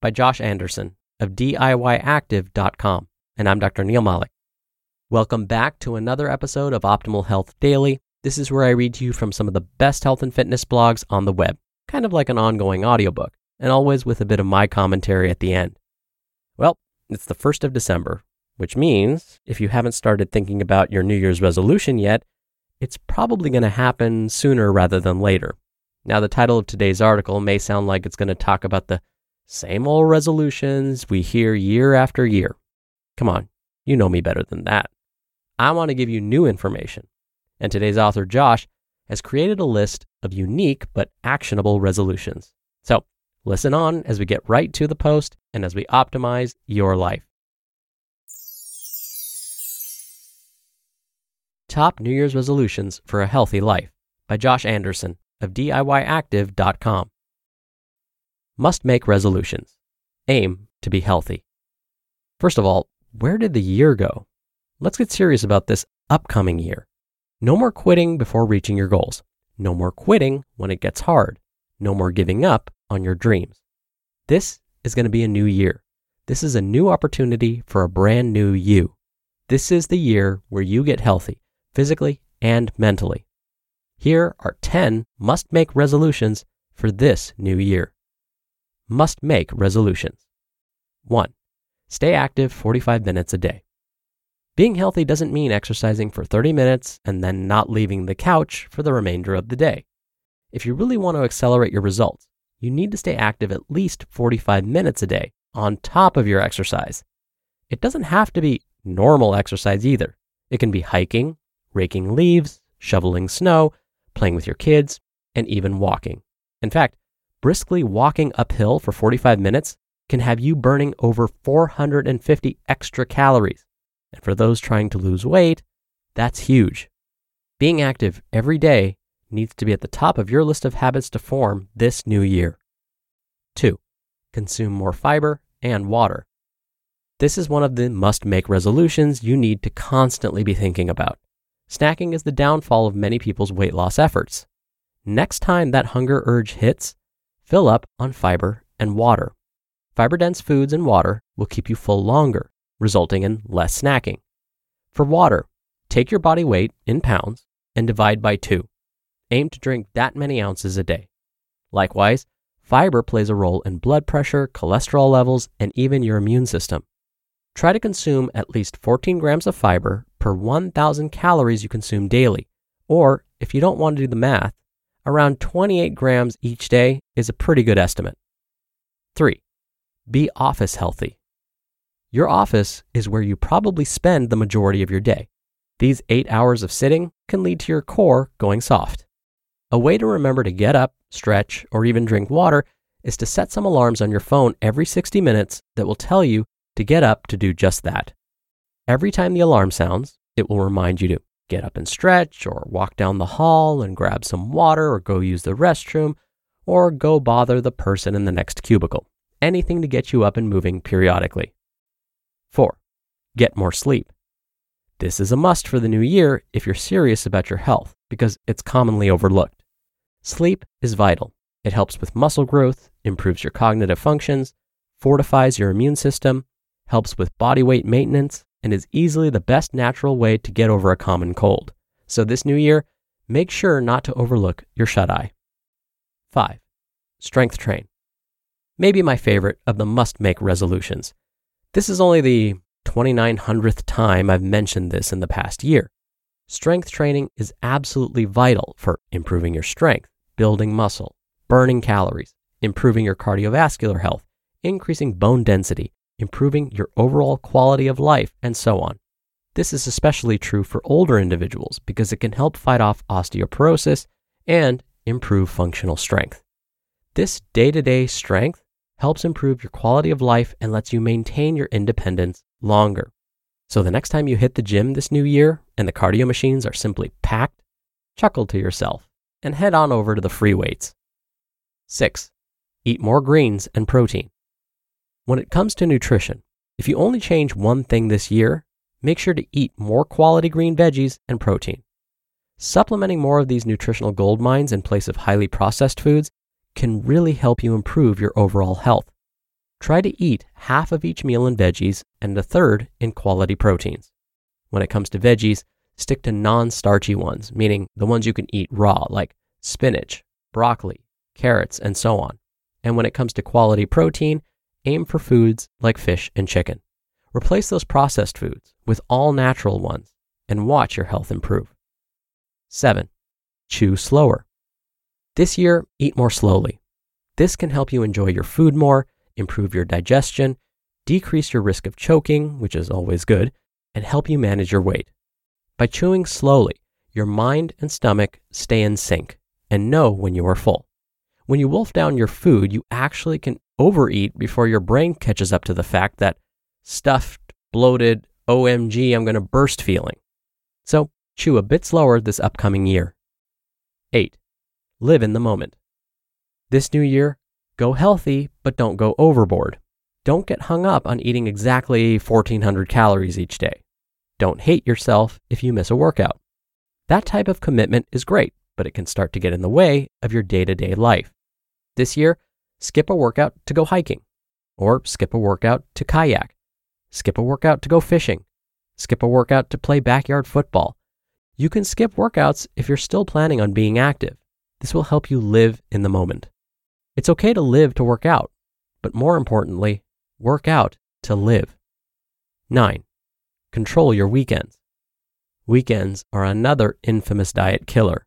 by Josh Anderson of DIYactive.com. And I'm Dr. Neal Malik. Welcome back to another episode of Optimal Health Daily. This is where I read to you from some of the best health and fitness blogs on the web, kind of like an ongoing audiobook, and always with a bit of my commentary at the end. Well, it's the 1st of December, which means if you haven't started thinking about your New Year's resolution yet, it's probably going to happen sooner rather than later. Now, the title of today's article may sound like it's going to talk about the same old resolutions we hear year after year. Come on, you know me better than that. I want to give you new information. And today's author, Josh, has created a list of unique but actionable resolutions. So listen on as we get right to the post and as we optimize your life. Top New Year's Resolutions for a Healthy Life by Josh Anderson of DIYactive.com must make resolutions. Aim to be healthy. First of all, where did the year go? Let's get serious about this upcoming year. No more quitting before reaching your goals. No more quitting when it gets hard. No more giving up on your dreams. This is going to be a new year. This is a new opportunity for a brand new you. This is the year where you get healthy, physically and mentally. Here are 10 must make resolutions for this new year must make resolutions. 1. Stay active 45 minutes a day. Being healthy doesn't mean exercising for 30 minutes and then not leaving the couch for the remainder of the day. If you really want to accelerate your results, you need to stay active at least 45 minutes a day on top of your exercise. It doesn't have to be normal exercise either. It can be hiking, raking leaves, shoveling snow, playing with your kids, and even walking. In fact, briskly walking uphill for 45 minutes can have you burning over 450 extra calories. And for those trying to lose weight, that's huge. Being active every day needs to be at the top of your list of habits to form this new year. 2. Consume more fiber and water. This is one of the must make resolutions you need to constantly be thinking about. Snacking is the downfall of many people's weight loss efforts. Next time that hunger urge hits, Fill up on fiber and water. Fiber dense foods and water will keep you full longer, resulting in less snacking. For water, take your body weight in pounds and divide by two. Aim to drink that many ounces a day. Likewise, fiber plays a role in blood pressure, cholesterol levels, and even your immune system. Try to consume at least 14 grams of fiber per 1,000 calories you consume daily. Or, if you don't want to do the math, around 28 grams each day is a pretty good estimate. 3. Be office healthy. Your office is where you probably spend the majority of your day. These eight hours of sitting can lead to your core going soft. A way to remember to get up, stretch, or even drink water is to set some alarms on your phone every 60 minutes that will tell you to get up to do just that. Every time the alarm sounds, it will remind you to get up and stretch, or walk down the hall and grab some water, or go use the restroom, or go bother the person in the next cubicle. Anything to get you up and moving periodically. 4. Get more sleep. This is a must for the new year if you're serious about your health because it's commonly overlooked. Sleep is vital. It helps with muscle growth, improves your cognitive functions, fortifies your immune system, helps with body weight maintenance, and is easily the best natural way to get over a common cold. So this new year, make sure not to overlook your shut eye. 5. Strength train. Maybe my favorite of the must make resolutions. This is only the 2900th time I've mentioned this in the past year. Strength training is absolutely vital for improving your strength, building muscle, burning calories, improving your cardiovascular health, increasing bone density, improving your overall quality of life, and so on. This is especially true for older individuals because it can help fight off osteoporosis and improve functional strength. This day to day strength helps improve your quality of life and lets you maintain your independence longer. So the next time you hit the gym this new year and the cardio machines are simply packed, chuckle to yourself and head on over to the free weights. 6. Eat more greens and protein. When it comes to nutrition, if you only change one thing this year, make sure to eat more quality green veggies and protein. Supplementing more of these nutritional gold mines in place of highly processed foods can really help you improve your overall health. Try to eat half of each meal in veggies and a third in quality proteins. When it comes to veggies, stick to non starchy ones, meaning the ones you can eat raw, like spinach, broccoli, carrots, and so on. And when it comes to quality protein, aim for foods like fish and chicken. Replace those processed foods with all natural ones and watch your health improve. 7. Chew slower. This year, eat more slowly. This can help you enjoy your food more improve your digestion, decrease your risk of choking, which is always good, and help you manage your weight. By chewing slowly, your mind and stomach stay in sync and know when you are full. When you wolf down your food, you actually can overeat before your brain catches up to the fact that stuffed, bloated, OMG, I'm going to burst feeling. So chew a bit slower this upcoming year. 8. Live in the moment. This new year, Go healthy, but don't go overboard. Don't get hung up on eating exactly 1400 calories each day. Don't hate yourself if you miss a workout. That type of commitment is great, but it can start to get in the way of your day to day life. This year, skip a workout to go hiking, or skip a workout to kayak, skip a workout to go fishing, skip a workout to play backyard football. You can skip workouts if you're still planning on being active. This will help you live in the moment. It's okay to live to work out, but more importantly, work out to live. 9. Control your weekends. Weekends are another infamous diet killer.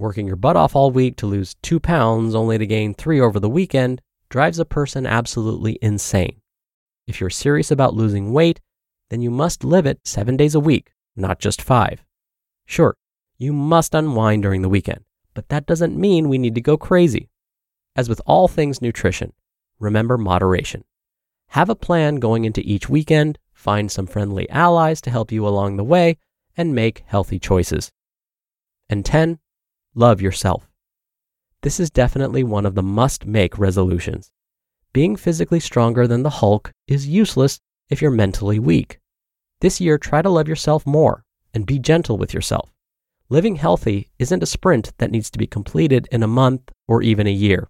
Working your butt off all week to lose two pounds only to gain three over the weekend drives a person absolutely insane. If you're serious about losing weight, then you must live it seven days a week, not just five. Sure, you must unwind during the weekend, but that doesn't mean we need to go crazy. As with all things nutrition, remember moderation. Have a plan going into each weekend, find some friendly allies to help you along the way, and make healthy choices. And 10, love yourself. This is definitely one of the must make resolutions. Being physically stronger than the Hulk is useless if you're mentally weak. This year, try to love yourself more and be gentle with yourself. Living healthy isn't a sprint that needs to be completed in a month or even a year.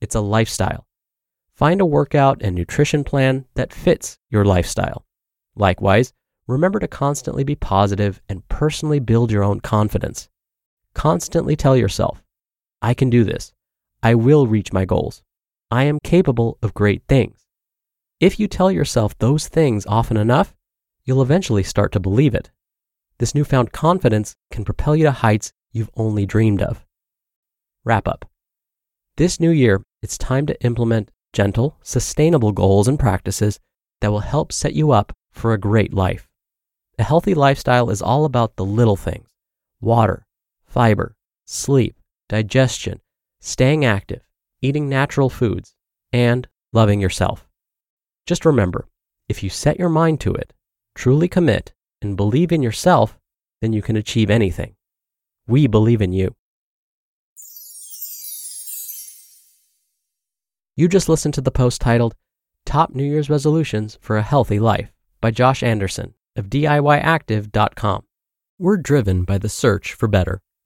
It's a lifestyle. Find a workout and nutrition plan that fits your lifestyle. Likewise, remember to constantly be positive and personally build your own confidence. Constantly tell yourself, I can do this. I will reach my goals. I am capable of great things. If you tell yourself those things often enough, you'll eventually start to believe it. This newfound confidence can propel you to heights you've only dreamed of. Wrap up. This new year, it's time to implement gentle, sustainable goals and practices that will help set you up for a great life. A healthy lifestyle is all about the little things water, fiber, sleep, digestion, staying active, eating natural foods, and loving yourself. Just remember if you set your mind to it, truly commit, and believe in yourself, then you can achieve anything. We believe in you. You just listened to the post titled Top New Year's Resolutions for a Healthy Life by Josh Anderson of DIYactive.com. We're driven by the search for better,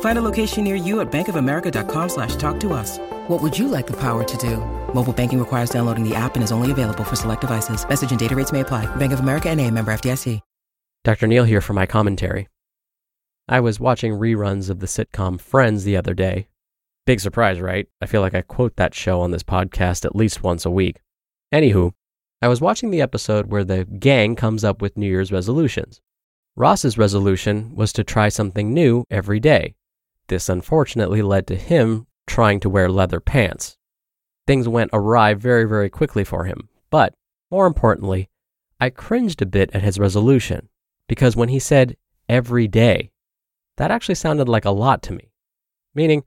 Find a location near you at bankofamerica.com slash talk to us. What would you like the power to do? Mobile banking requires downloading the app and is only available for select devices. Message and data rates may apply. Bank of America and a member FDIC. Dr. Neal here for my commentary. I was watching reruns of the sitcom Friends the other day. Big surprise, right? I feel like I quote that show on this podcast at least once a week. Anywho, I was watching the episode where the gang comes up with New Year's resolutions. Ross's resolution was to try something new every day. This unfortunately led to him trying to wear leather pants. Things went awry very, very quickly for him. But more importantly, I cringed a bit at his resolution because when he said every day, that actually sounded like a lot to me. Meaning,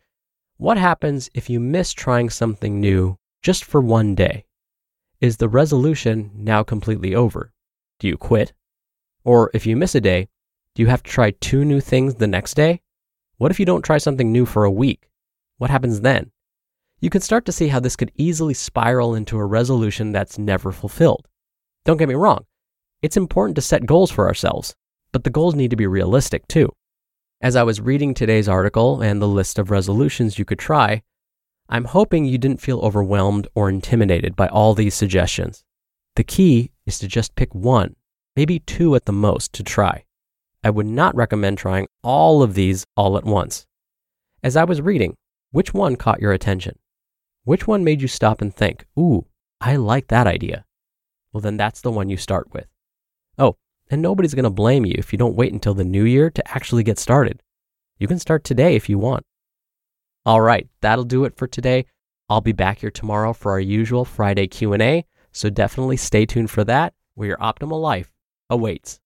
what happens if you miss trying something new just for one day? Is the resolution now completely over? Do you quit? Or if you miss a day, do you have to try two new things the next day? What if you don't try something new for a week? What happens then? You can start to see how this could easily spiral into a resolution that's never fulfilled. Don't get me wrong, it's important to set goals for ourselves, but the goals need to be realistic too. As I was reading today's article and the list of resolutions you could try, I'm hoping you didn't feel overwhelmed or intimidated by all these suggestions. The key is to just pick one, maybe two at the most, to try. I would not recommend trying all of these all at once. As I was reading, which one caught your attention? Which one made you stop and think, ooh, I like that idea? Well, then that's the one you start with. Oh, and nobody's going to blame you if you don't wait until the new year to actually get started. You can start today if you want. All right, that'll do it for today. I'll be back here tomorrow for our usual Friday Q&A, so definitely stay tuned for that where your optimal life awaits.